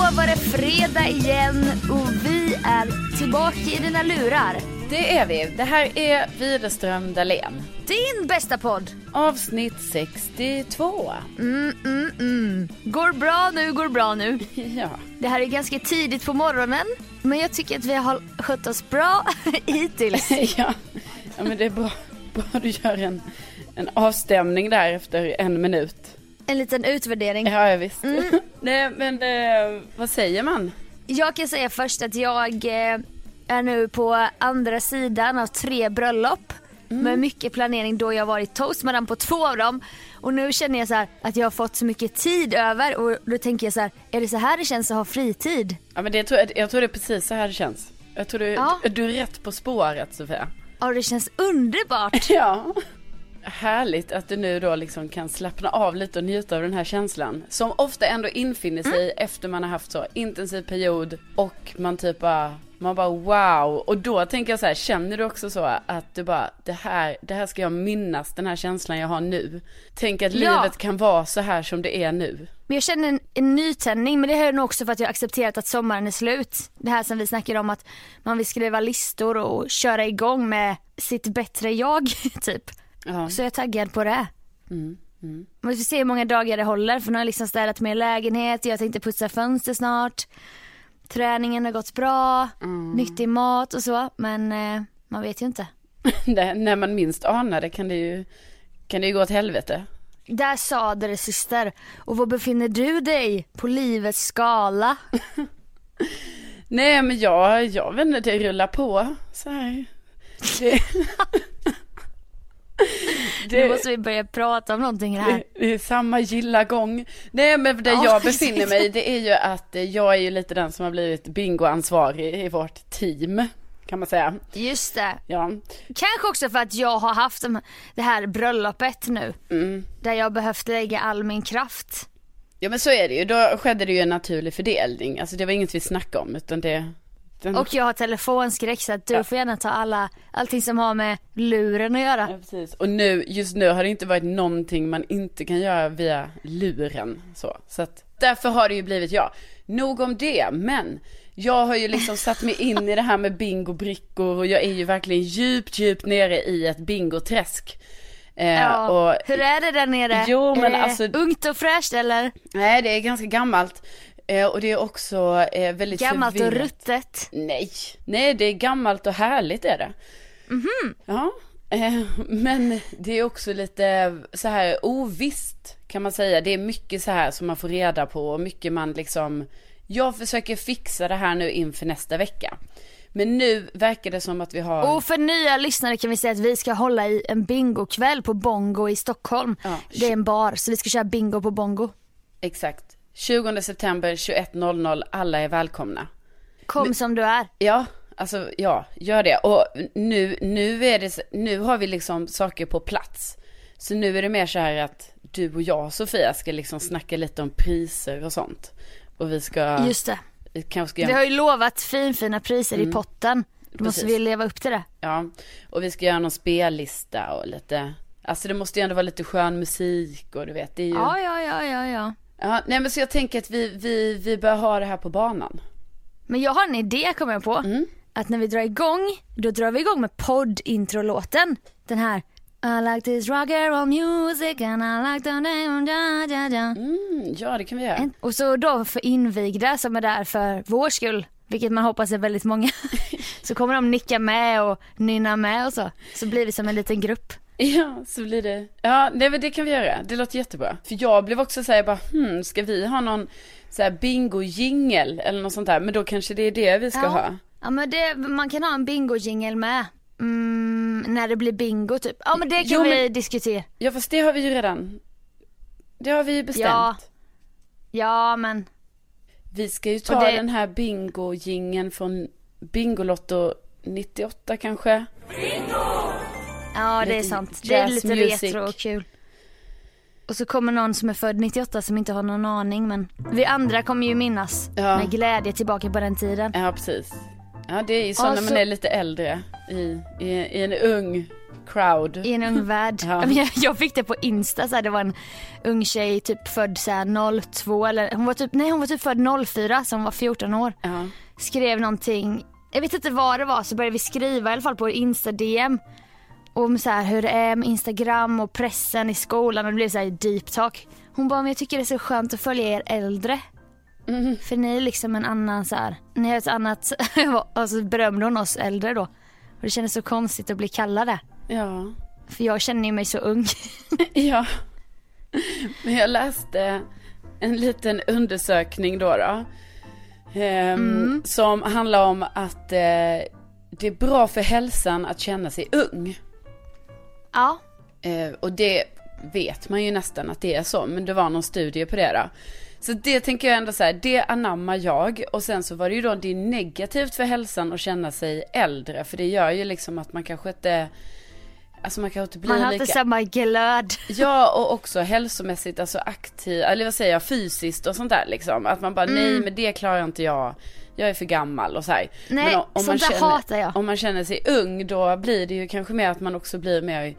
Då var det fredag igen och vi är tillbaka i dina lurar. Det är vi. Det här är Widerström Dahlén. Din bästa podd. Avsnitt 62. Mm, mm, mm. Går bra nu, går bra nu. Ja. Det här är ganska tidigt på morgonen, men jag tycker att vi har skött oss bra hittills. ja. ja, men det är bra, bra du gör en, en avstämning där efter en minut. En liten utvärdering. Ja, ja visst. Nej, men eh, vad säger man? Jag kan säga först att jag eh, är nu på andra sidan av tre bröllop. Med mycket planering då jag varit toastmadam på två av dem. Och nu känner jag så här att jag har fått så mycket tid över och då tänker jag så här, är det så här det känns att ha fritid? Ja, men det tror jag tror det är precis så här det känns. Jag tror du, Ja. du är rätt på spåret Sofia. Ja det känns underbart. Ja. Härligt att du nu då liksom kan slappna av lite och njuta av den här känslan. Som ofta ändå infinner sig efter man har haft så intensiv period och man typ bara, man bara wow. Och då tänker jag så här, känner du också så att du bara, det här, det här ska jag minnas, den här känslan jag har nu. Tänk att Ja. livet kan vara så här som det är nu. Men jag känner en, en nytändning men det är nog också för att jag har accepterat att sommaren är slut. Det här som vi snackade om att man vill skriva listor och köra igång med sitt bättre jag typ. Ja. Så jag är taggad på det. Mm, mm. Vi får se hur många dagar det håller för nu har jag liksom städat min lägenhet, jag tänkte putsa fönster snart. Träningen har gått bra, Mm. nyttig mat och så men eh, man vet ju inte. Det, när man minst anar det kan det ju, kan det ju gå åt helvete. Där sa det syster. Och var befinner du dig på livets skala? Nej men jag, jag vet inte, det rullar på så här. Det, Nu måste vi börja prata om någonting här. det, det är samma gilla gång. Nej men där Ja, jag befinner mig det är ju att eh, jag är ju lite den som har blivit bingoansvarig i vårt team. Kan man säga. Just det. Ja. Kanske också för att jag har haft de- det här bröllopet nu. Mm. Där jag behövt lägga all min kraft. ja men så är det ju. Då skedde det ju en naturlig fördelning. Alltså det var inget vi snackade om utan det. Den... Och jag har telefonskräck så att du får gärna ta alla, allting som har med luren att göra. Ja, precis. Och nu, just nu har det inte varit någonting man inte kan göra via luren. Så, så att därför har det ju blivit jag. Nog om det, men jag har ju liksom satt mig in i det här med bingobrickor och jag är ju verkligen djupt, djupt nere i ett bingoträsk. Eh, Ja, och, hur är det där nere? Jo, men är det alltså- ungt och fräscht eller? Nej, det är ganska gammalt. Eh, och det är också eh, väldigt Gammalt och förvirrat. ruttet. Nej, nej det är gammalt och härligt är det. Mhm. Ja, eh, men det är också lite så här ovisst kan man säga. Det är mycket så här som man får reda på och mycket man liksom, jag försöker fixa det här nu inför nästa vecka. Men nu verkar det som att vi har, Och för nya lyssnare kan vi säga att vi ska hålla i en bingokväll på Bongo i Stockholm. Ja. Det är en bar, så vi ska köra bingo på Bongo. exakt, 20 september 21.00, alla är välkomna. Kom som du är. Ja, alltså ja, gör det. Och nu, nu är det, nu har vi liksom saker på plats. Så nu är det mer så här att du och jag Sofia ska liksom snacka lite om priser och sånt. Och vi ska, Just det. vi kanske ska Vi göra, har ju lovat finfina priser i potten. Då måste vi leva upp till det. ja, och vi ska göra någon spellista och lite, alltså det måste ju ändå vara lite skön musik och du vet, det är ju, Ja, ja, ja, ja, ja. Ja nej men så jag tänker att vi, vi, vi bör ha det här på banan. Men jag har en idé kommer jag på. Mm. Att när vi drar igång, då drar vi igång med podd-introlåten. Den här I like this rock and roll music and I like the name da, da, da. Mm, ja det kan vi göra. Och så då för invigda som är där för vår skull, vilket man hoppas är väldigt många, så kommer de nicka med och nynna med och så. Så blir vi som en liten grupp. Ja, så blir det. Ja, nej, men det kan vi göra. Det låter jättebra. För jag blev också så här, bara, hmm, ska vi ha någon så här bingo-jingel eller något sånt där? Men då kanske det är det vi ska ja. ha. Ja men det, man kan ha en bingo-jingel med. Mm, när det blir bingo typ. Ja men det kan Jo, vi men- diskutera. Ja, fast det har vi ju redan. Det har vi ju bestämt. Ja. Ja men, Vi ska ju ta det- den här bingo-jingeln från Bingolotto 98 kanske. Ja det är sant. Det är lite music. retro och kul. Och så kommer någon som är född 98 som inte har någon aning men vi andra kommer ju minnas Ja. med glädje tillbaka på den tiden. Ja, precis. Ja, det är ju så när man är lite äldre i, i, i en ung crowd. I en ung värld. Ja. Jag fick det på Insta, så här, det var en ung tjej typ född så här 02 eller hon var typ, nej hon var typ född 04 så hon var 14 år. Ja. Skrev någonting, jag vet inte vad det var så började vi skriva i alla fall på Insta DM. Om så här, hur det är med Instagram och pressen i skolan och det blev så här deep talk. Hon bara, men jag tycker det är så skönt att följa er äldre. Mhm. För ni är liksom en annan så här, ni har ett annat, och så berömde hon oss äldre då. Och det kändes så konstigt att bli kallad det. Ja. För jag känner ju mig så ung. Ja. Men jag läste en liten undersökning då. då ehm, Som handlar om att eh, det är bra för hälsan att känna sig ung. Ja. Eh, och det vet man ju nästan att det är så. Men det var någon studie på det då. Så det tänker jag ändå så här, det anammar jag. Och sen så var det ju då, det är negativt för hälsan att känna sig äldre. För det gör ju liksom att man kanske inte, alltså man kanske inte blir Man har lika inte samma glöd. Ja och också hälsomässigt, alltså aktiv, eller vad säger jag, fysiskt och sånt där liksom. Att man bara, nej men det klarar inte jag. Jag är för gammal och så här. Nej, men om, om man sånt där känner, hatar jag. Om man känner sig ung då blir det ju kanske mer att man också blir mer,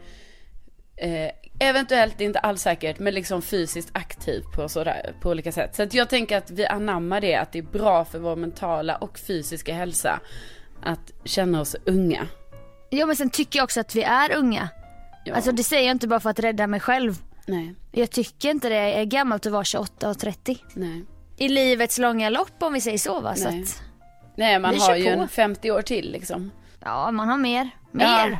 eh, eventuellt inte alls säkert, men liksom fysiskt aktiv på, sådär, på olika sätt. Så att jag tänker att vi anammar det, att det är bra för vår mentala och fysiska hälsa att känna oss unga. Ja men sen tycker jag också att vi är unga. Ja. Alltså det säger jag inte bara för att rädda mig själv. Nej, Jag tycker inte det är gammalt att vara 28 och 30. nej. I livets långa lopp om vi säger så va. Så Nej. att, Nej, man Vi har ju på. en 50 år till liksom. ja man har mer. Mer. Ja,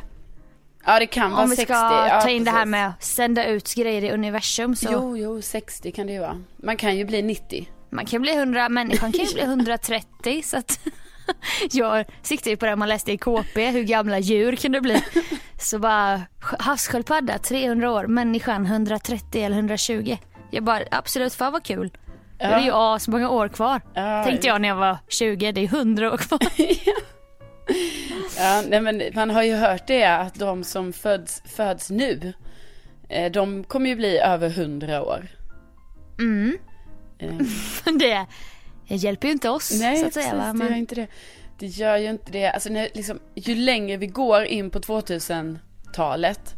Ja, det kan vara om vi 60. ska ja, ta in det här precis. med att sända ut grejer i universum så. Jo, jo, 60 kan det ju vara. Man kan ju bli 90. Man kan bli 100, människan kan ju bli 130 så att jag siktar ju på det man läste i KP, hur gamla djur kan det bli? Så bara havssköldpadda 300 år, människan 130 eller 120. Jag bara absolut, fan vad kul. Då är det ju as många år kvar. Ja, Tänkte jag när jag var 20, det är 100 år kvar. Ja, nej men man har ju hört det att de som föds, föds nu, eh, de kommer ju bli över 100 år. Mm. Det, det hjälper ju inte oss nej, så att säga. Va? det gör Men, inte det. Det gör ju inte det. Alltså när, liksom, ju längre vi går in på 2000-talet,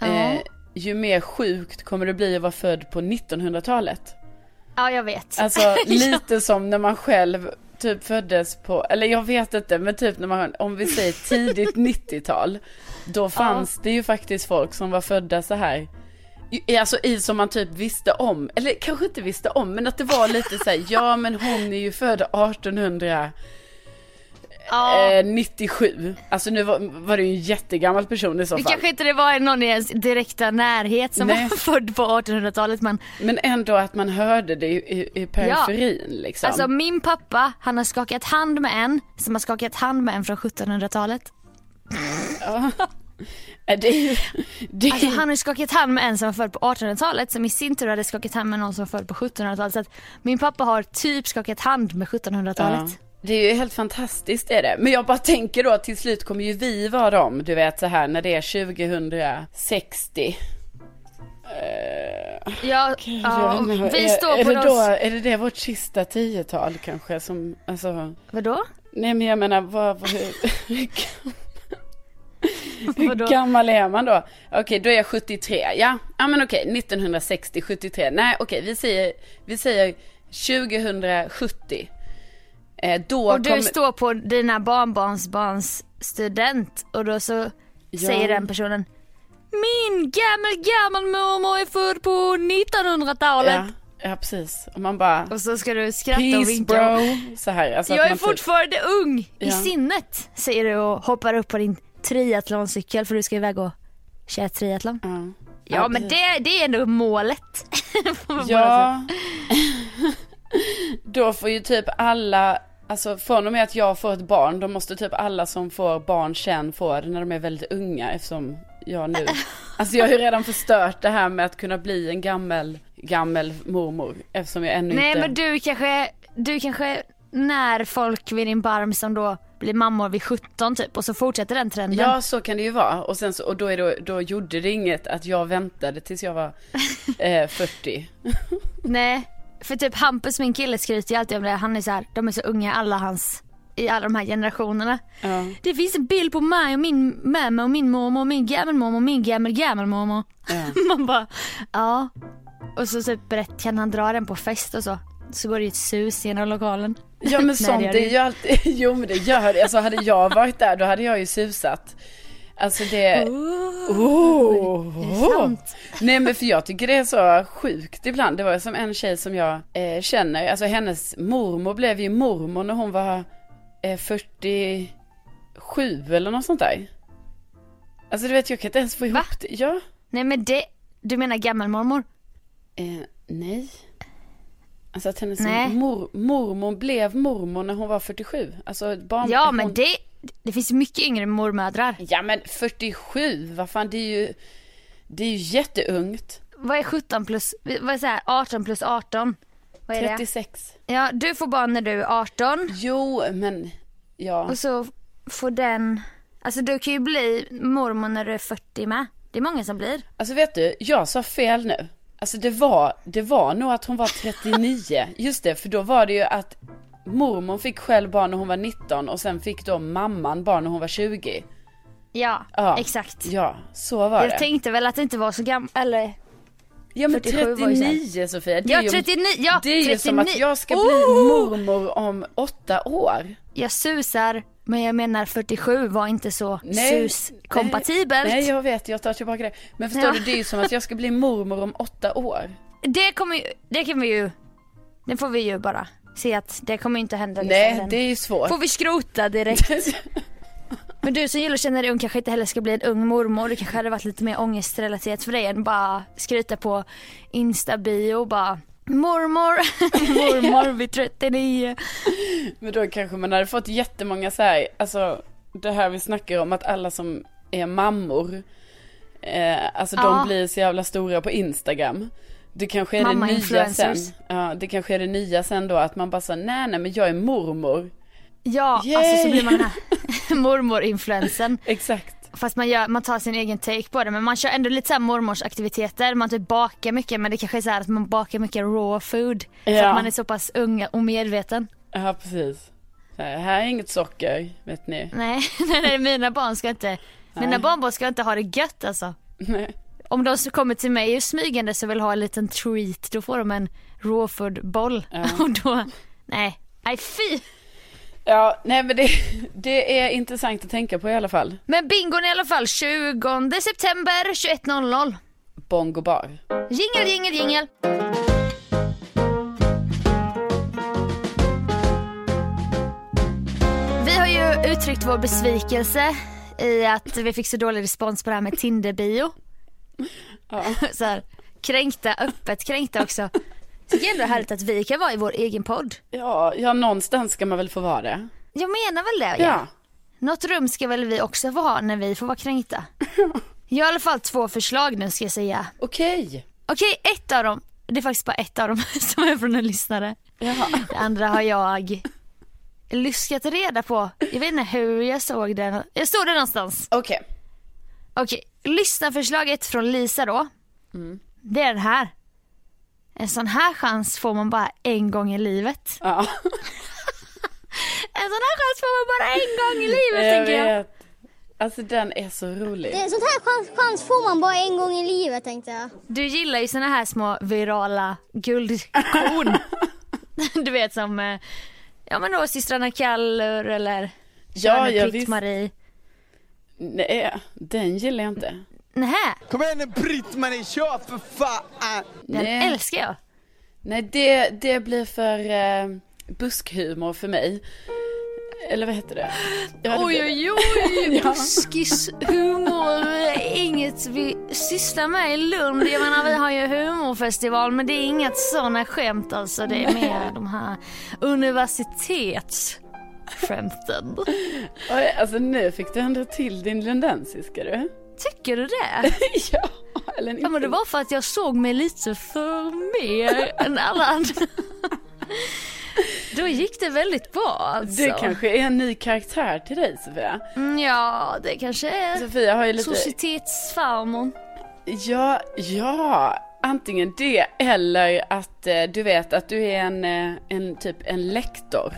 Ja. eh, ju mer sjukt kommer det bli att vara född på 1900-talet. ja, jag vet. Alltså lite som när man själv typ föddes på, eller jag vet inte, men typ när man, om vi säger tidigt 90-tal, då fanns det ju faktiskt folk som var födda så här Alltså i som man typ visste om, eller kanske inte visste om, men att det var lite så här, ja men hon är ju född 1897. Ja. Eh, 97. Alltså nu var, var det ju en jättegammal person i så Det fall. kanske inte det var någon i ens direkta närhet som Nej. var född på 1800-talet men Men ändå att man hörde det i, i, periferin liksom. alltså min pappa han har skakat hand med en som har skakat hand med en från 1700-talet. Eh, det är ju, det är, Alltså han har skakat hand med en som var född på 1800-talet som i sin tur hade skakat hand med någon som var född på 1700-talet. Så att min pappa har typ skakat hand med 1700-talet. Ja. Det är ju helt fantastiskt är det. Men jag bara tänker då att till slut kommer ju vi vara dem, du vet så här när det är 2060. Eh, Ja, ja vi är, står är på det de... då, Är det det vårt sista tiotal kanske som, alltså, Vadå? nej men jag menar vad, vad hur, hur, gammal är man då? Okej, då är jag 73, ja. Ja men okej, 1960, 73. Nej okej, vi säger, vi säger 2070. Eh, då Och du kommer- står på dina barnbarnsbarns student och då så Ja. säger den personen Min gammal gammal mormor är född på 1900-talet. Ja, ja precis. Och man bara, Och så ska du skratta och peace vinka. bro. Så här, alltså Jag är typ- fortfarande ung i Ja. sinnet, säger du och hoppar upp på din triathloncykel för du ska iväg och köra triathlon. Ja, Ja, men det, det är ändå målet. Ja. då får ju typ alla, alltså från och med att jag får ett barn, då måste typ alla som får barn sen få det när de är väldigt unga eftersom jag nu, alltså jag har ju redan förstört det här med att kunna bli en gammel, gammel mormor eftersom jag ännu Nej inte men du kanske, du kanske när folk vid din barm som då blir mammor vid 17 typ och så fortsätter den trenden. Ja så kan det ju vara och sen så, och då, är det, då gjorde det inget att jag väntade tills jag var eh, 40. Nej, för typ Hampus min kille skryter ju alltid om det. Han är så här, de är så unga alla hans, i alla de här generationerna. Ja. Det finns en bild på mig och min mamma och min mormor och min gammelmormor och min gammel gammelmormor. Ja. Man bara, ja. Och så typ berätt, kan han dra den på fest och så. Så går det ett sus genom lokalen. Ja men sånt det är ju alltid, jo men det gör det. Alltså hade jag varit där då hade jag ju susat. Alltså det, oh, det sant? Nej men för jag tycker det är så sjukt ibland. Det var som en tjej som jag eh, känner, alltså hennes mormor blev ju mormor när hon var eh, 47 eller något sånt där. Alltså du vet jag kan inte ens få ihop Va? det. Ja. Nej men det, du menar gammelmormor? Eh, nej. Alltså att hennes mor, mormor blev mormor när hon var 47. Alltså barn, Ja hon, men det, det finns mycket yngre mormödrar. Ja men 47, vad fan det är ju, det är ju jätteungt. Vad är 17 plus, vad är så här, 18 plus 18? Vad är det? 36. Ja, du får barn när du är 18 Jo men, ja. och så får den, alltså du kan ju bli mormor när du är 40 med. Det är många som blir. Alltså vet du, jag sa fel nu. Alltså det var, det var nog att hon var 39. Just det, för då var det ju att mormor fick själv barn när hon var 19 och sen fick då mamman barn när hon var 20. Ja, Ja. exakt. Ja, så var Jag det. tänkte väl att det inte var så gammal, eller Ja men 47 var ju så här. 39 Sofia, det är Ja, ju, 39, ja, det är ju 39. som att jag ska bli Oh! mormor om åtta år. jag susar men jag menar 47 var inte så sus-kompatibelt. Nej, nej, jag vet, jag tar tillbaka det. Men förstår Ja. du, det är ju som att jag ska bli mormor om åtta år. Det kommer ju, det kan vi ju, det får vi ju bara se att det kommer inte hända. liksom Nej, den- det är ju svårt. Får vi skrota direkt. Men du som gillar att känna dig ung kanske inte heller ska bli en ung mormor. Det kanske hade varit lite mer ångestrelaterat för dig än bara skryta på Insta-bio och bara Mormor, mormor vid 39. Men då kanske man hade fått jättemånga så här, alltså det här vi snackar om att alla som är mammor, eh, alltså Ja. de blir så jävla stora på Instagram. Det kanske är det nya sen. Mamma-influencers. Ja, det kanske är det nya sen då att man bara så nej nej men jag är mormor. Ja, Yay! alltså så blir man den här mormor-influensen. Exakt. Fast man, gör, man tar sin egen take på det men man kör ändå lite såhär mormorsaktiviteter. Man typ bakar mycket men det kanske är så här att man bakar mycket raw food. För Ja. att man är så pass ung och medveten. Ja precis. Här, här är inget socker, vet ni. Nej, nej, nej mina barn ska inte, mina barnbarn ska inte ha det gött alltså. Nej. Om de kommer till mig och smygande så vill ha en liten treat då får de en raw food boll. Ja. Och då, nej, nej fy. Ja, nej men det, det är intressant att tänka på i alla fall. Men bingon i alla fall 20 september 21.00. Bongo bar. Jingel, jingel, jingel. Vi har ju uttryckt vår besvikelse i att vi fick så dålig respons på det här med Tinder-bio. Ja. Så här, kränkta, öppet kränkta också. Tycker ändå det är härligt att vi kan vara i vår egen podd. Ja, ja någonstans ska man väl få vara det. Jag menar väl det. Ja. Något rum ska väl vi också få ha när vi får vara kränkta. Jag har i alla fall två förslag nu ska jag säga. Okej. Okej, ett av dem, det är faktiskt bara ett av dem som är från en lyssnare. Jaha. Det andra har jag luskat reda på. Jag vet inte hur jag såg det. Jag såg det någonstans. Okej. Okej, lyssnarförslaget från Lisa då. Det är den här. En sån här chans får man bara en gång i livet. Ja. En sån här chans får man bara en gång i livet Jag tänker jag. vet. Alltså den är så rolig. En sån här chans, chans får man bara en gång i livet tänkte jag. Du gillar ju såna här små virala guldkorn. du vet som, eh, ja men då systrarna Kallur eller Ja, ja, visst. Britt-Marie. Nej, den gillar jag inte. Nähä, Kom igen nu Britt-Marie, kör för fan! den Nej. älskar jag. Nej, det, det blir för eh, buskhumor för mig. Eller vad heter det? Ja, det blir det. oj, Ja. buskishumor är inget vi sysslar med i Lund. Jag menar vi har ju humorfestival men det är inget sådana skämt alltså. Det är mer de här universitetsskämten. Oj, Alltså nu fick du ändå till din lundensiska du. Tycker du det? ja, eller Ja men det var för att jag såg mig lite för mer än alla andra. Då gick det väldigt bra alltså. Det kanske är en ny karaktär till dig Sofia. Mm, Ja, det kanske är Sofia har ju lite... societetsfarmor. Ja, ja. Antingen det eller att eh, du vet att du är en, eh, en typ en lektor.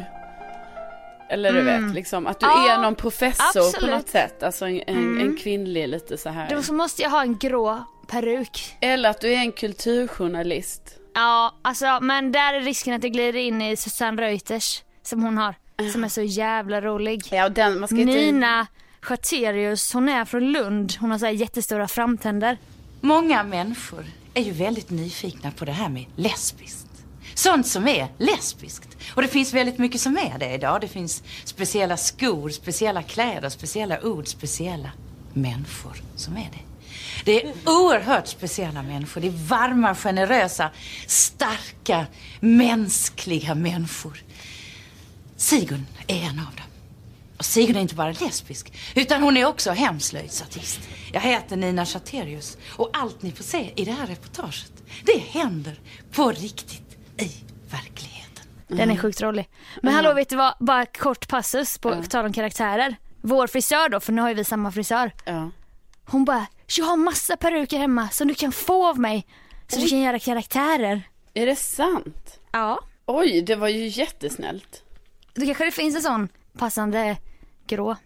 Eller du vet liksom att du Mm. Ja, är någon professor på absolut. något sätt. Alltså en, en, Mm. en kvinnlig lite så här. Då så måste jag ha en grå peruk. Eller att du är en kulturjournalist. Ja, alltså men där är risken att jag glider in i Susanne Reuters som hon har. Som är så jävla rolig. Ja, och den, man ska inte... Nina Schaterius, hon är från Lund. Hon har så här jättestora framtänder. Många människor är ju väldigt nyfikna på det här med lesbiskt. Sånt som är lesbiskt. Och det finns väldigt mycket som är det idag. Det finns speciella skor, speciella kläder, speciella ord, speciella människor som är det. Det är oerhört speciella människor. Det är varma, generösa, starka, mänskliga människor. Sigun är en av dem. Och Sigun är inte bara lesbisk, utan hon är också hemslöjdsartist. Jag heter Nina Chaterius och allt ni får se i det här reportaget, det händer på riktigt den är sjukt rolig. Men hallå vet du vad, bara kort passus på tal om karaktärer. Vår frisör då, för nu har ju vi samma frisör. Ja. Hon bara, jag har massa peruker hemma som du kan få av mig. Så du kan göra karaktärer. Är det sant? Ja. Oj, det var ju jättesnällt. Då kanske det finns en sån passande grå.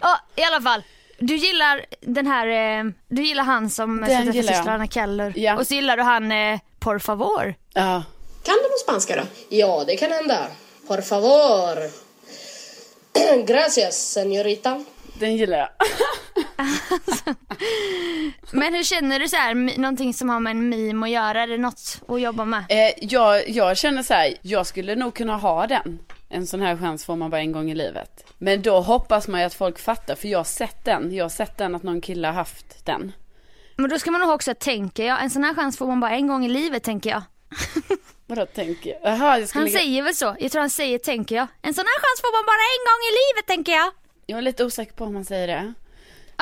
Ja, i alla fall. Du gillar den här, eh, du gillar han som Den sätter jag. systrarna Keller. Ja. Och så gillar du han eh, Por favor. Ja. Kan du på spanska då? Ja, det kan hända. Por favor. Gracias, señorita. Den gillar jag. Men hur känner du så här, någonting som har med en meme att göra? Är det något att jobba med? Eh, jag, jag känner så här, jag skulle nog kunna ha den. En sån här chans får man bara en gång i livet. Men då hoppas man ju att folk fattar, för jag har sett den. Jag har sett den att någon kille har haft den. Men då ska man nog också tänka, ja en sån här chans får man bara en gång i livet tänker jag. Vadå tänker jag? Jaha, jag ska Han ligga... säger väl så? Jag tror han säger tänker jag. En sån här chans får man bara en gång i livet tänker jag. Jag är lite osäker på om man säger det.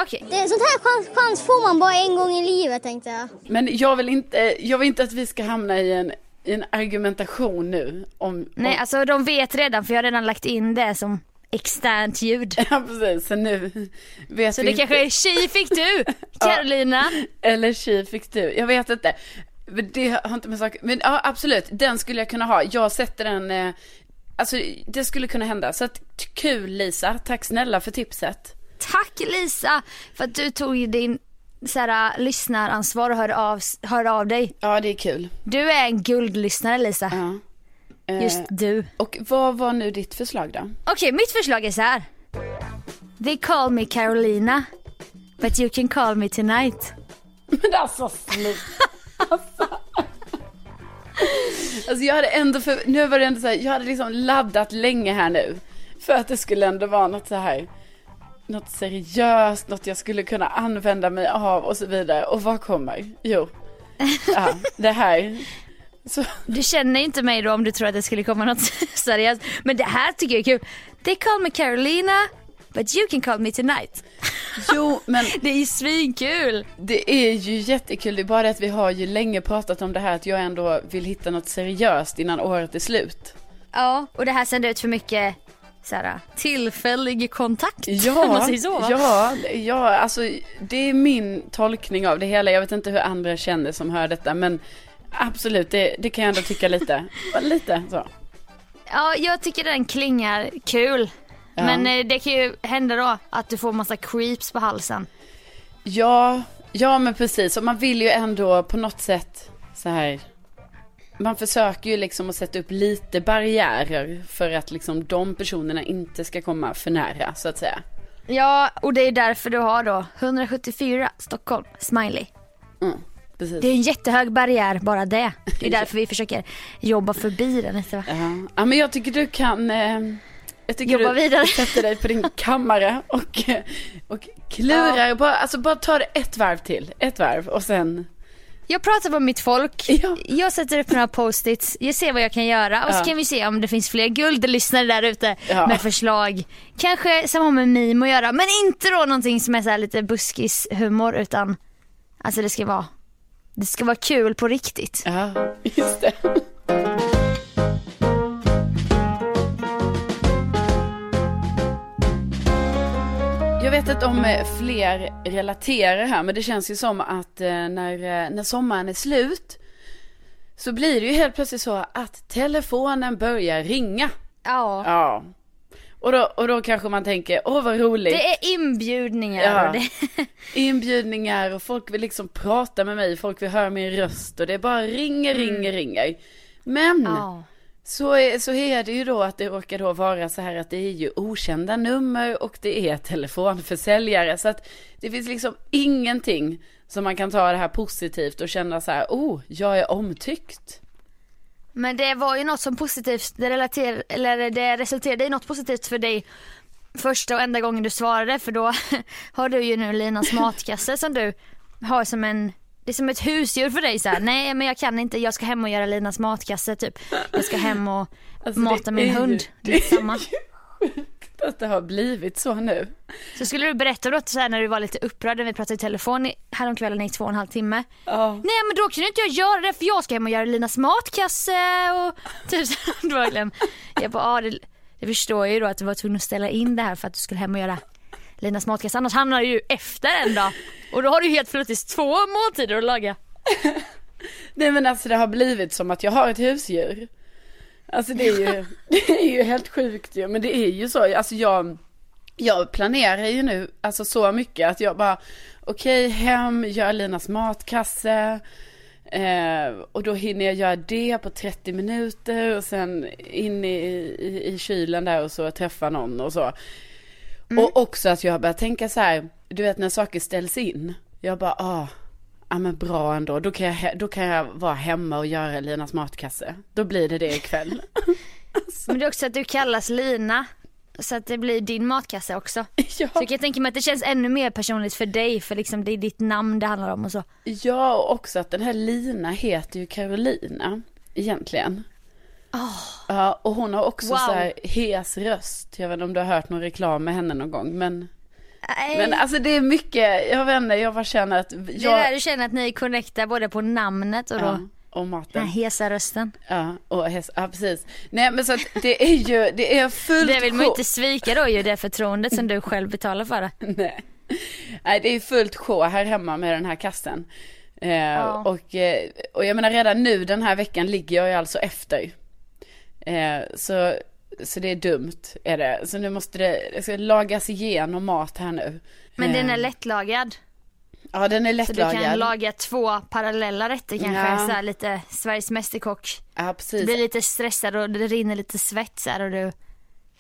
Okej. Är en sån här chans, chans får man bara en gång i livet tänkte jag. Men jag vill inte, jag vill inte att vi ska hamna i en, i en argumentation nu om... Nej om... alltså de vet redan för jag har redan lagt in det som externt ljud. Ja precis, så nu vet Så vi det inte... kanske är tji fick du Carolina. Eller tji fick du, jag vet inte. Men det har inte med saker, men ja absolut, den skulle jag kunna ha. Jag sätter den, eh, alltså det skulle kunna hända. Så att, kul Lisa, tack snälla för tipset. Tack Lisa för att du tog din så här, äh, lyssnaransvar och hörde av, hörde av dig. Ja det är kul. Du är en guldlyssnare Lisa. Ja. Eh, Just du. Och vad var nu ditt förslag då? Okej, mitt förslag är så här. They call me Carolina, but you can call me tonight. Men alltså sluta. Alltså. alltså jag hade ändå, för, nu var det ändå så här, jag hade liksom laddat länge här nu. För att det skulle ändå vara något så här, något seriöst, något jag skulle kunna använda mig av och så vidare. Och vad kommer? Jo, ja, det här. Så. Du känner inte mig då om du tror att det skulle komma något seriöst. Men det här tycker jag är kul. Det kommer Carolina, but you can call me tonight. Jo, men det är ju svinkul. Det är ju jättekul, det är bara det att vi har ju länge pratat om det här att jag ändå vill hitta något seriöst innan året är slut. Ja, och det här sänder ut för mycket såhär, tillfällig kontakt. Ja, man säger så, ja, ja, alltså det är min tolkning av det hela. Jag vet inte hur andra känner som hör detta, men absolut, det, det kan jag ändå tycka lite. lite så. Ja, jag tycker den klingar kul. Ja. Men eh, det kan ju hända då att du får massa creeps på halsen. Ja, ja men precis. Och man vill ju ändå på något sätt så här. Man försöker ju liksom att sätta upp lite barriärer för att liksom de personerna inte ska komma för nära så att säga. Ja, och det är därför du har då 174 Stockholm, smiley. Mm, precis. Det är en jättehög barriär bara det. Det är därför vi försöker jobba förbi den. Inte, va? Ja. ja, men jag tycker du kan eh, jag tycker Jobba du vidare. sätter dig på din kammare och, och klurar. Ja. Bara, alltså bara ta det ett varv till. Ett varv och sen. Jag pratar med mitt folk, jag sätter upp några post-its, jag ser vad jag kan göra och så Ja. kan vi se om det finns fler guldlyssnare där ute Ja. med förslag. Kanske som har med meme att göra men inte då någonting som är så här lite buskishumor utan alltså det ska vara det ska vara kul på riktigt. Ja, just det. Jag vet inte om eh, fler relaterar här, men det känns ju som att eh, när, eh, när sommaren är slut så blir det ju helt plötsligt så att telefonen börjar ringa. Ja. Ja. Och då, och då kanske man tänker, åh vad roligt. Det är inbjudningar Ja. det, Inbjudningar och folk vill liksom prata med mig, folk vill höra min röst och det bara ringer, ringer, ringer. Men ja så är, så är det ju då att det råkar då vara så här att det är ju okända nummer och det är telefonförsäljare. Så att det finns liksom ingenting som man kan ta det här positivt och känna så här, oh, jag är omtyckt. Men det var ju något som positivt, det, relater, eller det resulterade i något positivt för dig första och enda gången du svarade för då har du ju nu Linas matkasse som du har som en det är som ett husdjur för dig så här. nej men jag kan inte, jag ska hem och göra Linas matkasse typ. Jag ska hem och Alltså, mata min ju- hund. Det är samma. Att det har blivit så nu. Så skulle du berätta då så här, när du var lite upprörd när vi pratade i telefon häromkvällen i två och en halv timme. Ja. Nej men då kunde inte jag göra det för jag ska hem och göra Linas matkasse och typ så. Verkligen, jag bara, ja det, det förstår jag ju då att du var tvungen att ställa in det här för att du skulle hem och göra Linas matkasse. Annars hamnar du ju efter en dag. Och då har du helt plötsligt två måltider att laga. Nej men alltså det har blivit som att jag har ett husdjur. Alltså det är ju, det är ju helt sjukt ju, men det är ju så. Alltså jag, jag planerar ju nu alltså så mycket att jag bara, okej hem, gör Linas matkasse. Eh, och då hinner jag göra det på 30 minuter och sen in i, i, i kylen där och så träffa någon och så. Och också att jag börjar tänka så här, du vet när saker ställs in. Jag bara, ah, ja men bra ändå. Då kan, jag, då kan jag vara hemma och göra Linas matkasse. Då blir det det ikväll. Men det är också att du kallas Lina. Så att det blir din matkasse också. ja. Så jag kan tänka mig att det känns ännu mer personligt för dig för liksom det är ditt namn det handlar om och så. Ja, och också att den här Lina heter ju Carolina egentligen. Ja, och hon har också Wow. så här hes röst. Jag vet inte om du har hört någon reklam med henne någon gång, men Nej. Men alltså det är mycket, jag vet inte, jag bara känner att Det är jag... där du känner att ni connectar både på namnet och då ja, och den maten. här hesa rösten. Ja, och häst, ja precis. Nej men så att det är ju, det är fullt Det vill man ju inte svika då ju det förtroendet som du själv betalar för. Nej. Nej, det är fullt sjå här hemma med den här kassen. Eh, och, eh, och jag menar redan nu den här veckan ligger jag ju alltså efter. Eh, så, så det är dumt är det. Så nu måste det, det ska lagas igenom mat här nu. Men den är Eh, lättlagad. Ja den är Så du lättlagad. kan laga två parallella rätter kanske. Ja. Så här lite Sveriges Mästerkock. Ja Du precis. blir lite stressad och det rinner lite svett så här och du,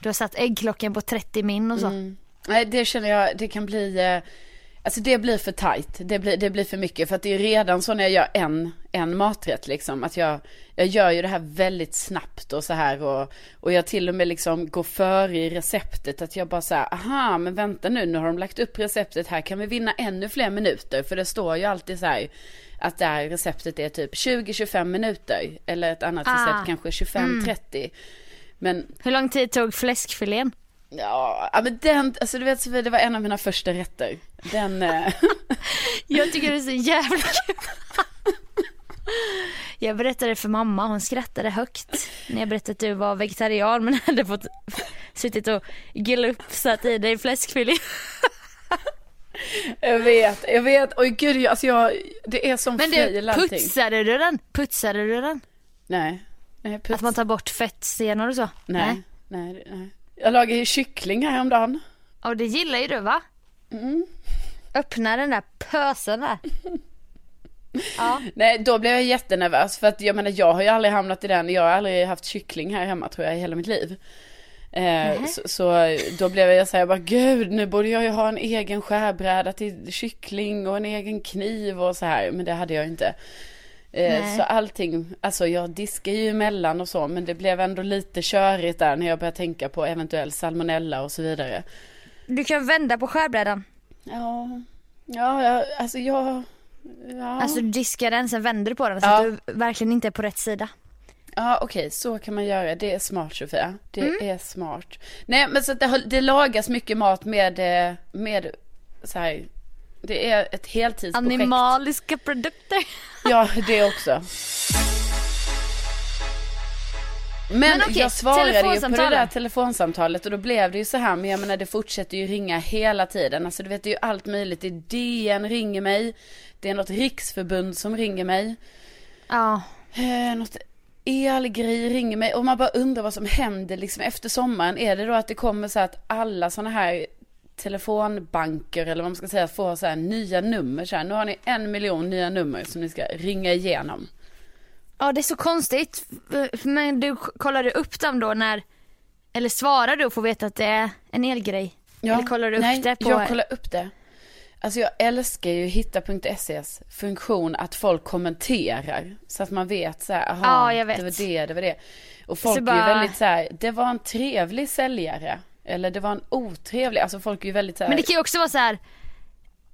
du har satt äggklockan på 30 min och så. Mm. Nej det känner jag, det kan bli, eh, Alltså det blir för tajt. Det blir, det blir för mycket. För att det är redan så när jag gör en, en maträtt liksom. Att jag, jag gör ju det här väldigt snabbt och så här. Och, och jag till och med liksom går före i receptet. Att jag bara så här, aha men vänta nu, nu har de lagt upp receptet här. Kan vi vinna ännu fler minuter? För det står ju alltid så här. Att det här receptet är typ 20-25 minuter. Eller ett annat Ah. recept kanske 25-30. Men Hur lång tid tog fläskfilén? Ja, men den, alltså du vet Sofie, det var en av mina första rätter. Den, eh, Jag tycker det är så jävla kul. Jag berättade för mamma, hon skrattade högt när jag berättade att du var vegetarian men hade fått suttit och glupsat i dig fläskfilé. jag vet, jag vet, oj gud, jag- alltså jag, det är som Men du, putsade du den? Putsade du den? Nej, nej puts, Att man tar bort fettsenor och så? nej, nej, nej. Jag lagade kyckling häromdagen. Och det gillar ju du va? Mm. Öppna den där pösen där. Ja. Nej, då blev jag jättenervös för att jag menar jag har ju aldrig hamnat i den, jag har aldrig haft kyckling här hemma tror jag i hela mitt liv. Eh, så, så då blev jag så här, jag bara gud nu borde jag ju ha en egen skärbräda till kyckling och en egen kniv och så här, men det hade jag inte. Eh, Nej. så allting, alltså jag diskar ju emellan och så, men det blev ändå lite körigt där när jag började tänka på eventuell salmonella och så vidare. Du kan vända på skärbrädan. Ja, ja, ja alltså jag, ja. Alltså du diskar den, sen vänder du på den så Ja. att du verkligen inte är på rätt sida. Ja okej, så kan man göra. Det är smart Sofia. Det Mm. är smart. Nej men så att det, det lagas mycket mat med, eh, med så här, det är ett heltidsprojekt. Animaliska produkter. Ja, det också. Men, Men okej, jag svarade ju på det där telefonsamtalet och då blev det ju så här, men jag menar det fortsätter ju ringa hela tiden. Alltså du vet det är ju allt möjligt. Det är DN ringer mig, det är något riksförbund som ringer mig. Ja. Eh, något elgrej ringer mig och man bara undrar vad som händer liksom efter sommaren. Är det då att det kommer så att alla sådana här telefonbanker eller vad man ska säga får så här nya nummer så här. Nu har ni en miljon nya nummer som ni ska ringa igenom. Ja det är så konstigt. Men du kollar du upp dem då när, eller svarar du och får veta att det är en elgrej? eller kollar du upp nej, det på? jag kollar upp det. Alltså jag älskar ju hitta.ses funktion att folk kommenterar. Så att man vet så här, aha, Ja, det var det, det var det. Och folk Så är bara- ju väldigt så här, det var en trevlig säljare. Eller det var en otrevlig, alltså folk är ju väldigt så här, Men det kan ju också vara så här.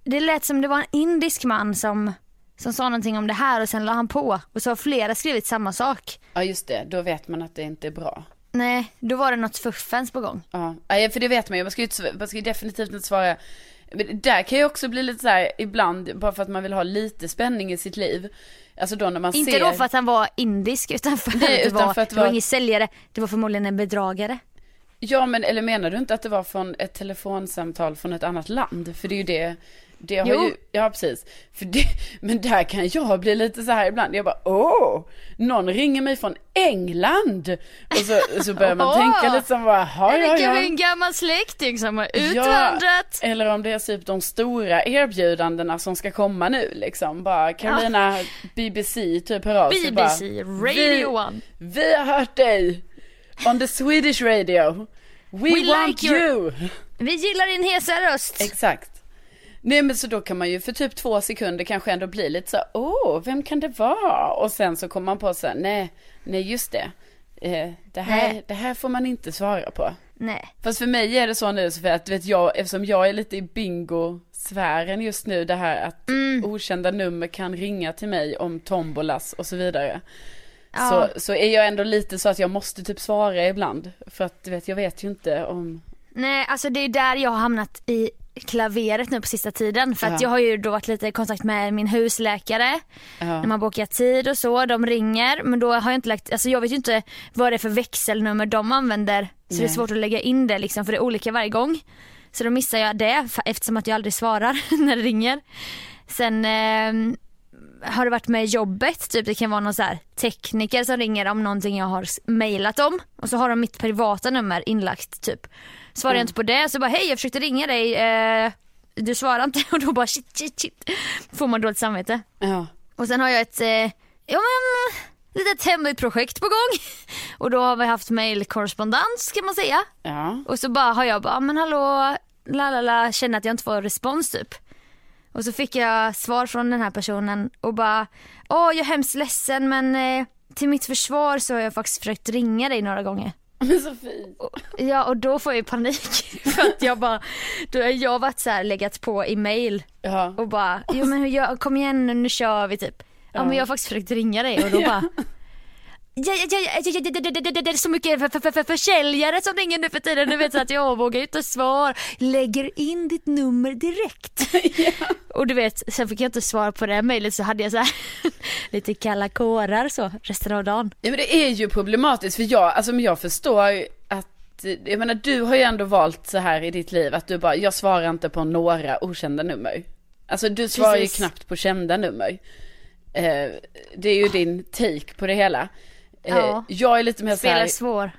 Det lät som det var en indisk man som, som sa någonting om det här och sen la han på. Och så har flera skrivit samma sak. ja just det, då vet man att det inte är bra. Nej, då var det något fuffens på gång. Ja, för det vet man ju, man ska ju, man ska ju definitivt inte svara. Men det där kan ju också bli lite så här ibland, bara för att man vill ha lite spänning i sitt liv. Alltså då när man Inte ser... då för att han var indisk utan för, Nej, att, det utan var, för att det det var var- ingen säljare. Det var förmodligen en bedragare. Ja men eller menar du inte att det var från ett telefonsamtal från ett annat land? För det är ju det, det har Jo. ju, ja precis. För det, men där kan jag bli lite så här ibland, jag bara åh, någon ringer mig från England. Och så, så börjar man tänka lite som bara, ja vara ja. en gammal släkting som har Ja, utvandrat. eller om det är typ de stora erbjudandena som ska komma nu liksom. Bara Carolina BBC typ hör av sig BBC, bara, Radio vi, One. Vi har hört dig on the Swedish radio. We, We want like your- you. Vi gillar din hesa röst. Exakt. Nej men så då kan man ju för typ två sekunder kanske ändå bli lite så åh, vem kan det vara? Och sen så kommer man på så här, nej, nej just det. Eh, det, här, Nej. det här får man inte svara på. Nej. Fast för mig är det så nu Sofia, att vet jag, eftersom jag är lite i bingo-sfären just nu, det här att Mm. okända nummer kan ringa till mig om tombolas och så vidare. Ja. Så, så är jag ändå lite så att jag måste typ svara ibland. För att du vet, jag vet ju inte om... Nej, alltså det är där jag har hamnat i klaveret nu på sista tiden. För att Ja. jag har ju då varit lite i kontakt med min husläkare. När Ja, man bokar tid och så, de ringer. Men då har jag inte lagt, alltså jag vet ju inte vad det är för växelnummer de använder. Så det är Nej. svårt att lägga in det liksom för det är olika varje gång. Så då missar jag det eftersom att jag aldrig svarar när det ringer. Sen eh, har det varit med jobbet, typ det kan vara någon så här tekniker som ringer om någonting jag har mejlat om. Och så har de mitt privata nummer inlagt typ. Svarar jag Mm. inte på det så bara hej jag försökte ringa dig, eh, du svarar inte och då bara shit shit shit. Får man dåligt samvete. ja. Och sen har jag ett, eh, ja men, litet hemligt projekt på gång. Och då har vi haft mailkorrespondens kan man säga. ja. Och så bara har jag bara, men hallå, la la la, känner att jag inte får respons typ. Och så fick jag svar från den här personen och bara, åh jag är hemskt ledsen men eh, till mitt försvar så har jag faktiskt försökt ringa dig några gånger. Men så fint. Ja och då får jag ju panik för att jag bara, då har jag varit så här legat på i mail och bara, jo men hur gör- kom igen nu, nu kör vi typ. Ja, Ja. men jag har faktiskt försökt ringa dig och då bara det är så mycket försäljare som ringer nu för tiden. Du vet så att jag vågar inte svara. Lägger in ditt nummer direkt. Och du vet, sen fick jag inte svar på det mejlet så hade jag så här, lite kalla kårar så resten av dagen. Ja men det är ju problematiskt för jag, alltså men jag förstår att jag menar du har ju ändå valt så här i ditt liv att du bara, jag svarar inte på några okända nummer. Alltså du svarar Precis. ju knappt på kända nummer. Eh, det är ju din take på det hela. Eh, Ja. Jag är lite mer så Spelar här, svår.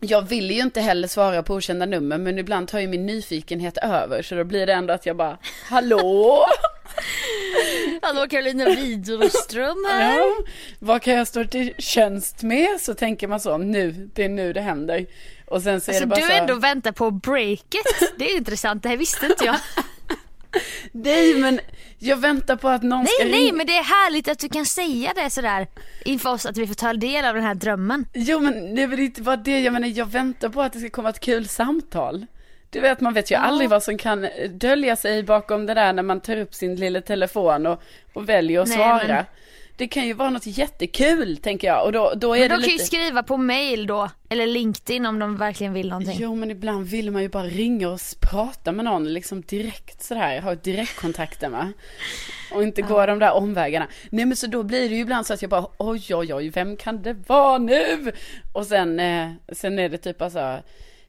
jag vill ju inte heller svara på okända nummer men ibland tar ju min nyfikenhet över så då blir det ändå att jag bara, hallå? Hallå Carolina Widerström här. Ja, vad kan jag stå till tjänst med? Så tänker man så, nu, det är nu det händer. Och sen så är Alltså det bara du så, ändå väntar på breaket. Det är intressant, det här visste inte jag. nej men jag väntar på att någon ska Nej nej ringa. men det är härligt att du kan säga det sådär inför oss att vi får ta del av den här drömmen. Jo men det är väl inte bara det, jag menar jag väntar på att det ska komma ett kul samtal. Du vet man vet ju aldrig vad som kan dölja sig bakom det där när man tar upp sin lilla telefon och, och väljer att Nej, svara. men- Det kan ju vara något jättekul tänker jag och då, då är Men det de kan lite... ju skriva på mail då, eller LinkedIn om de verkligen vill någonting. Jo men ibland vill man ju bara ringa och prata med någon liksom direkt sådär, ha direktkontakten va. Och inte gå de där omvägarna. Nej men så då blir det ju ibland så att jag bara oj oj oj vem kan det vara nu? Och sen, eh, sen är det typ alltså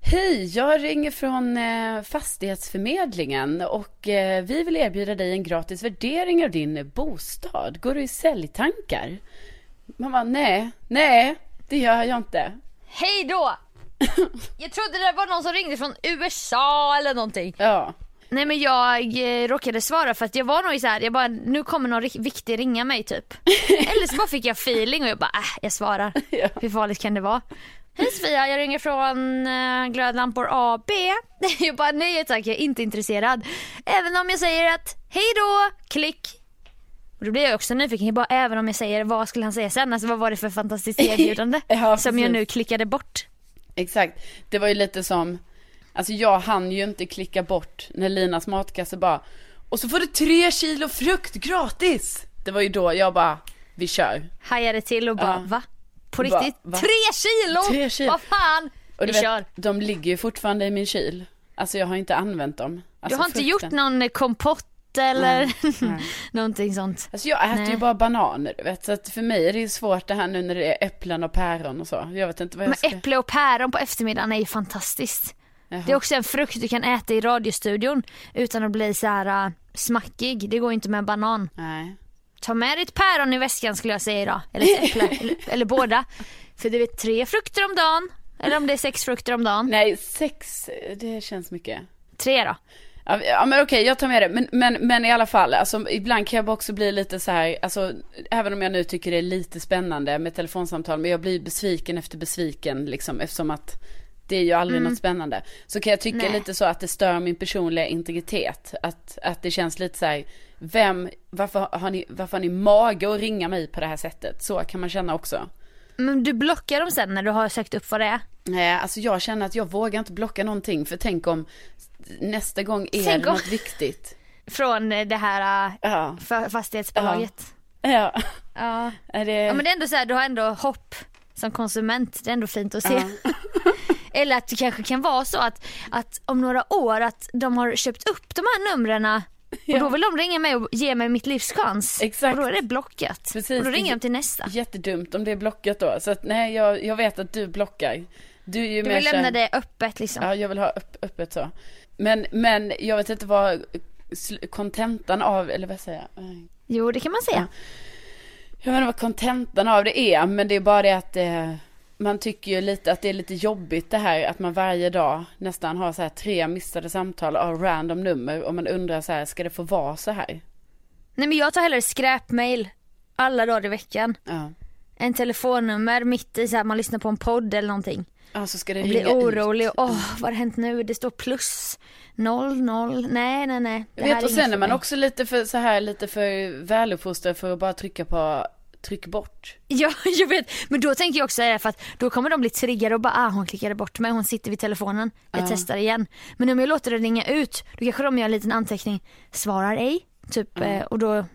Hej, jag ringer från eh, Fastighetsförmedlingen och eh, vi vill erbjuda dig en gratis värdering av din bostad. Går du i säljtankar? Man bara nej, nej, det gör jag inte. Hej då! Jag trodde det var någon som ringde från USA eller någonting. Ja. Nej men jag eh, råkade svara för att jag var nog i så här, jag bara nu kommer någon viktig ringa mig typ. Eller så bara fick jag feeling och jag bara äh, jag svarar. Hur farligt kan det vara? Hej Sofia, jag ringer från uh, Glödlampor AB. Jag bara nej tack, jag är inte intresserad. Även om jag säger att hej då, klick. Och då blir jag också nyfiken, jag bara även om jag säger vad skulle han säga sen? Alltså vad var det för fantastiskt erbjudande? Ja, som jag nu klickade bort. Exakt. Det var ju lite som, alltså jag hann ju inte klicka bort när Linas matkasse bara, och så får du tre kilo frukt gratis. Det var ju då jag bara, vi kör. Hajade till och bara Ja. va? På Va- riktigt? va? Tre kilo? Tre kilo. Vad fan? Och vi du kör. vet, de ligger ju fortfarande i min kyl. Alltså jag har inte använt dem. Alltså, du har inte frukten. gjort någon eh, kompott eller Nej, någonting sånt? Alltså jag äter ju Nej. bara bananer du vet, så att för mig är det ju svårt det här nu när det är äpplen och päron och så. Jag vet inte vad jag Men ska... äpple och päron på eftermiddagen är ju fantastiskt. Jaha. Det är också en frukt du kan äta i radiostudion utan att bli så här äh, smackig. Det går inte med banan. Nej. Ta med ditt päron i väskan skulle jag säga idag. Eller ett äpple, eller, eller båda. För du vet tre frukter om dagen. Eller om det är sex frukter om dagen. Nej, sex, det känns mycket. Tre då. Ja, Ja men okej, jag tar med det. Men, men, men i alla fall, alltså, ibland kan jag också bli lite så här, alltså, även om jag nu tycker det är lite spännande med telefonsamtal, men jag blir besviken efter besviken liksom, eftersom att det är ju aldrig Mm. något spännande. Så kan jag tycka Nej. lite så att det stör min personliga integritet. Att, att det känns lite så här, vem, varför har, ni, varför har ni mage att ringa mig på det här sättet? Så kan man känna också. Men du blockar dem sen när du har sökt upp vad det är. Nej, alltså jag känner att jag vågar inte blocka någonting, för tänk om nästa gång är Tänk det om- något viktigt. Från det här äh, Ja. fa- fastighetsbolaget. Ja. Ja. Är det... ja men det är ändå så här, du har ändå hopp som konsument. Det är ändå fint att se. Eller att det kanske kan vara så att, att om några år att de har köpt upp de här numren och då vill de ringa mig och ge mig mitt livs chans. Exakt. Och då är det blockat. Precis, och då ringer de till nästa. Jättedumt om det är blockat då. Så att nej, jag, jag vet att du blockar. Du är ju Du vill lämna känd- det öppet liksom. Ja, jag vill ha upp, öppet så. Men, men jag vet inte vad kontentan av, eller vad säger jag? Nej. Jo det kan man säga. Jag vet inte vad kontentan av det är, men det är bara det att eh, man tycker ju lite att det är lite jobbigt det här att man varje dag nästan har så här tre missade samtal av random nummer och man undrar så här, ska det få vara så här? Nej men jag tar hellre skräpmail alla dagar i veckan. Ja. En telefonnummer mitt i så här, man lyssnar på en podd eller någonting. Ja, så ska det och blir orolig. Åh, vad har hänt nu? Det står plus noll, noll. Nej, nej, nej. Det Jag vet, och sen är man också lite för så här, lite för väluppfostrad för att bara trycka på tryck bort. Ja, jag vet. Men då tänker jag också det för att då kommer de bli triggade och bara ah, hon klickade bort mig, hon sitter vid telefonen. Jag Ja. testar igen. Men om jag låter det ringa ut, då kanske de gör en liten anteckning, svarar ej, typ. eh, Och då,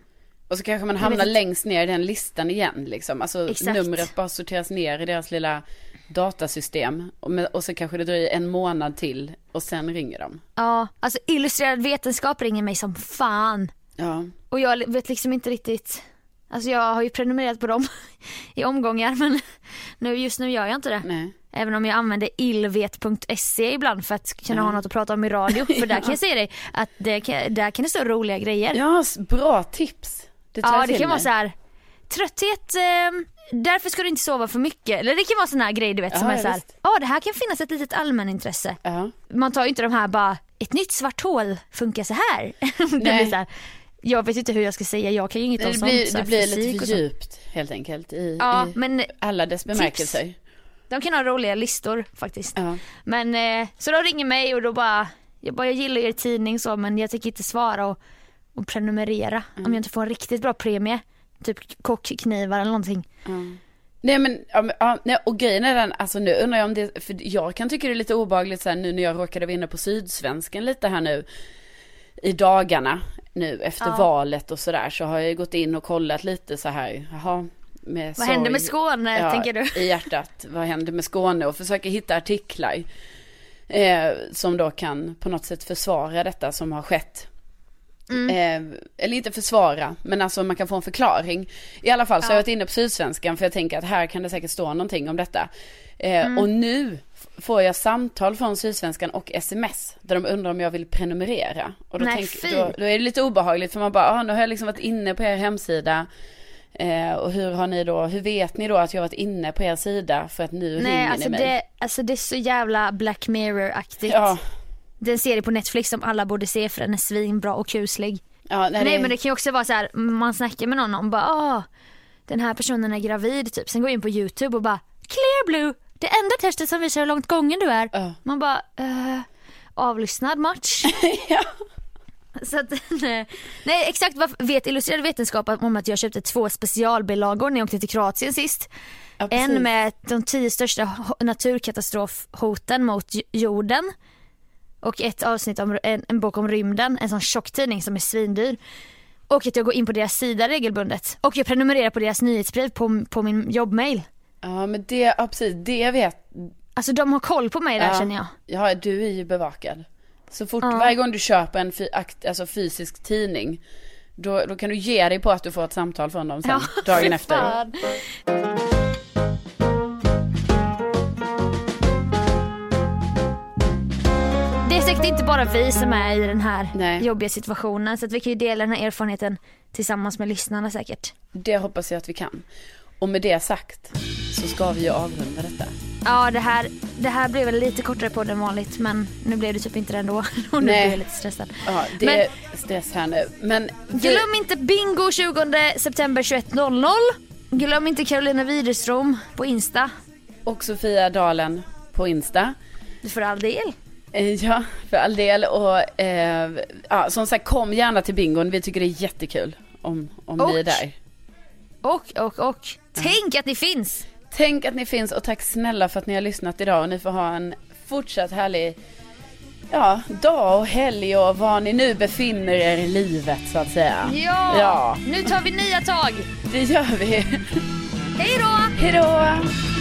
Och så kanske man hamnar längst ner i den listan igen liksom. Alltså Exakt. numret bara sorteras ner i deras lilla datasystem. Och, med, och så kanske det dröjer en månad till och sen ringer de. ja, alltså illustrerad vetenskap ringer mig som fan. Ja. Och jag vet liksom inte riktigt, alltså jag har ju prenumererat på dem i omgångar men nu, just nu gör jag inte det. Nej. Även om jag använder illvet.se ibland för att kunna ha något att prata om i radio. För där kan jag säga dig att det där kan det stå roliga grejer. Ja, bra tips. Det Ja det kan vara så här. trötthet, eh, därför ska du inte sova för mycket. Eller det kan vara såna här grejer du vet som Ja, är så här. ja det här kan finnas ett litet allmänintresse. Ja. Man tar ju inte de här bara, ett nytt svart hål funkar så här. det blir så här. Jag vet inte hur jag ska säga, jag kan ju inget om sånt. blir, så det blir lite för djupt helt enkelt i, Ja, i men alla dess bemärkelser. de kan ha roliga listor faktiskt. Ja. Men eh, så de ringer mig och då bara, jag bara jag gillar er tidning så men jag tänker inte svara och, och prenumerera Mm. om jag inte får en riktigt bra premie. Typ kockknivar eller någonting. Nej men, ja, nej, och grejen är den, alltså nu undrar jag om det, för jag kan tycka det är lite obehagligt så här, nu när jag råkade vara inne på Sydsvenskan lite här nu i dagarna nu efter Ja. valet och sådär så har jag gått in och kollat lite så här, jaha, med Vad sorg- med Skåne, tänker du? i hjärtat, vad händer med Skåne och försöka hitta artiklar eh, som då kan på något sätt försvara detta som har skett. Mm. Eh, eller inte försvara, men alltså man kan få en förklaring. I alla fall så har jag varit inne på Sydsvenskan för jag tänker att här kan det säkert stå någonting om detta. Eh, Mm. Och nu får jag samtal från Sydsvenskan och sms där de undrar om jag vill prenumerera. Och då, Nej, tänk, då, då är det lite obehagligt för man bara, ah, nu har jag liksom varit inne på er hemsida. Eh, och hur har ni då, hur vet ni då att jag har varit inne på er sida för att nu Nej ringer alltså ni mig? det, alltså det är så jävla Black Mirror-aktigt. Ja. Det är en serie på Netflix som alla borde se för den är svinbra och kuslig. Ja, nej, Nej det- men det kan ju också vara så här, man snackar med någon om bara ah, den här personen är gravid typ. Sen går jag in på YouTube och bara clear blue, det enda testet som visar hur långt gången du är. Ja. Man bara eh, avlyssnad match. ja. Så att, nej, nej exakt vad vet illustrerad vetenskap om att jag köpte två specialbilagor när jag åkte till Kroatien sist. Ja, en med de tio största ho- naturkatastrofhoten mot jorden. Och ett avsnitt om en, en bok om rymden, en sån tjock tidning som är svindyr. Och att jag går in på deras sida regelbundet. Och jag prenumererar på deras nyhetsbrev på, på min jobbmail. Ja men det, ja precis, det vet Alltså de har koll på mig där ja. känner jag. Ja, du är ju bevakad. Så fort, Ja. varje gång du köper en alltså fysisk tidning, då, då kan du ge dig på att du får ett samtal från dem sen, dagen fy efter. fan. Det är säkert inte bara vi som är i den här Nej. jobbiga situationen så att vi kan ju dela den här erfarenheten tillsammans med lyssnarna säkert. Det hoppas jag att vi kan. Och med det sagt så ska vi ju avrunda detta. Ja det här, det här blev väl lite kortare podd än vanligt men nu blev det typ inte det ändå och nu Nej. blir jag lite stressad. Ja, det Men- är stress här nu. Men vi, Glöm inte bingo 20 september 21.00. Glöm inte Carolina Widerström på Insta. och Sofia Dalen på Insta. För all del. Eh, Ja, för all del. Och eh, ja, som sagt, kom gärna till bingon. Vi tycker det är jättekul om, om ni är där. Och, och, och. Tänk att ni finns! Tänk att ni finns och tack snälla för att ni har lyssnat idag och ni får ha en fortsatt härlig ja, dag och helg och var ni nu befinner er i livet så att säga. Ja! Ja, Nu tar vi nya tag! det gör vi. Hej då! Hej då!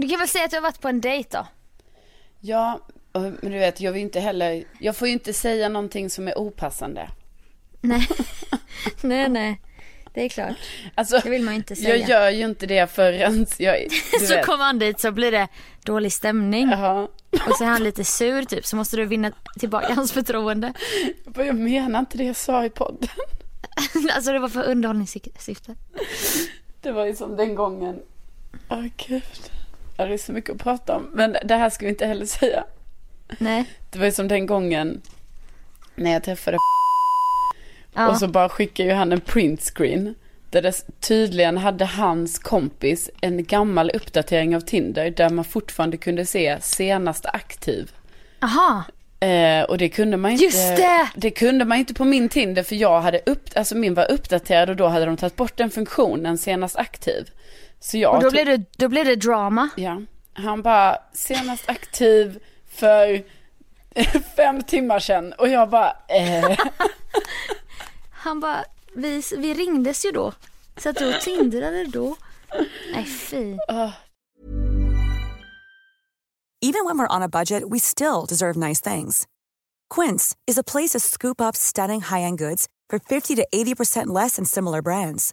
Du kan väl säga att du har varit på en dejt då? Ja, men du vet, jag vill inte heller, jag får ju inte säga någonting som är opassande. Nej. nej, nej. Det är klart. Alltså, Det vill man inte säga. jag gör ju inte det förrän jag, så vet. kommer han dit så blir det dålig stämning. Jaha. Och så är han lite sur typ så måste du vinna tillbaka hans förtroende. Jag menar inte det jag sa i podden. alltså det var för underhållningssyfte. Det var ju som den gången. Åh gud. Det är så mycket att prata om. Men det här ska vi inte heller säga. Nej. Det var ju som den gången när jag träffade Ja. och så bara skickade ju han en printscreen. Där det tydligen hade hans kompis en gammal uppdatering av Tinder där man fortfarande kunde se senast aktiv. Aha. Eh, och det kunde man inte. Just det! kunde man inte på min Tinder för jag hade upp, alltså min var uppdaterad och då hade de tagit bort den funktionen senast aktiv. Så jag Och då blev, det, då blev det drama. Ja, han bara senast aktiv för fem timmar sedan och jag bara eh. Han bara, vi, vi ringdes ju då. Så att du tindrade då. Nej fy. Even when we're on a budget, we still deserve nice things. Quince is a place to scoop up stunning high-end goods for 50 to 80% less than similar brands.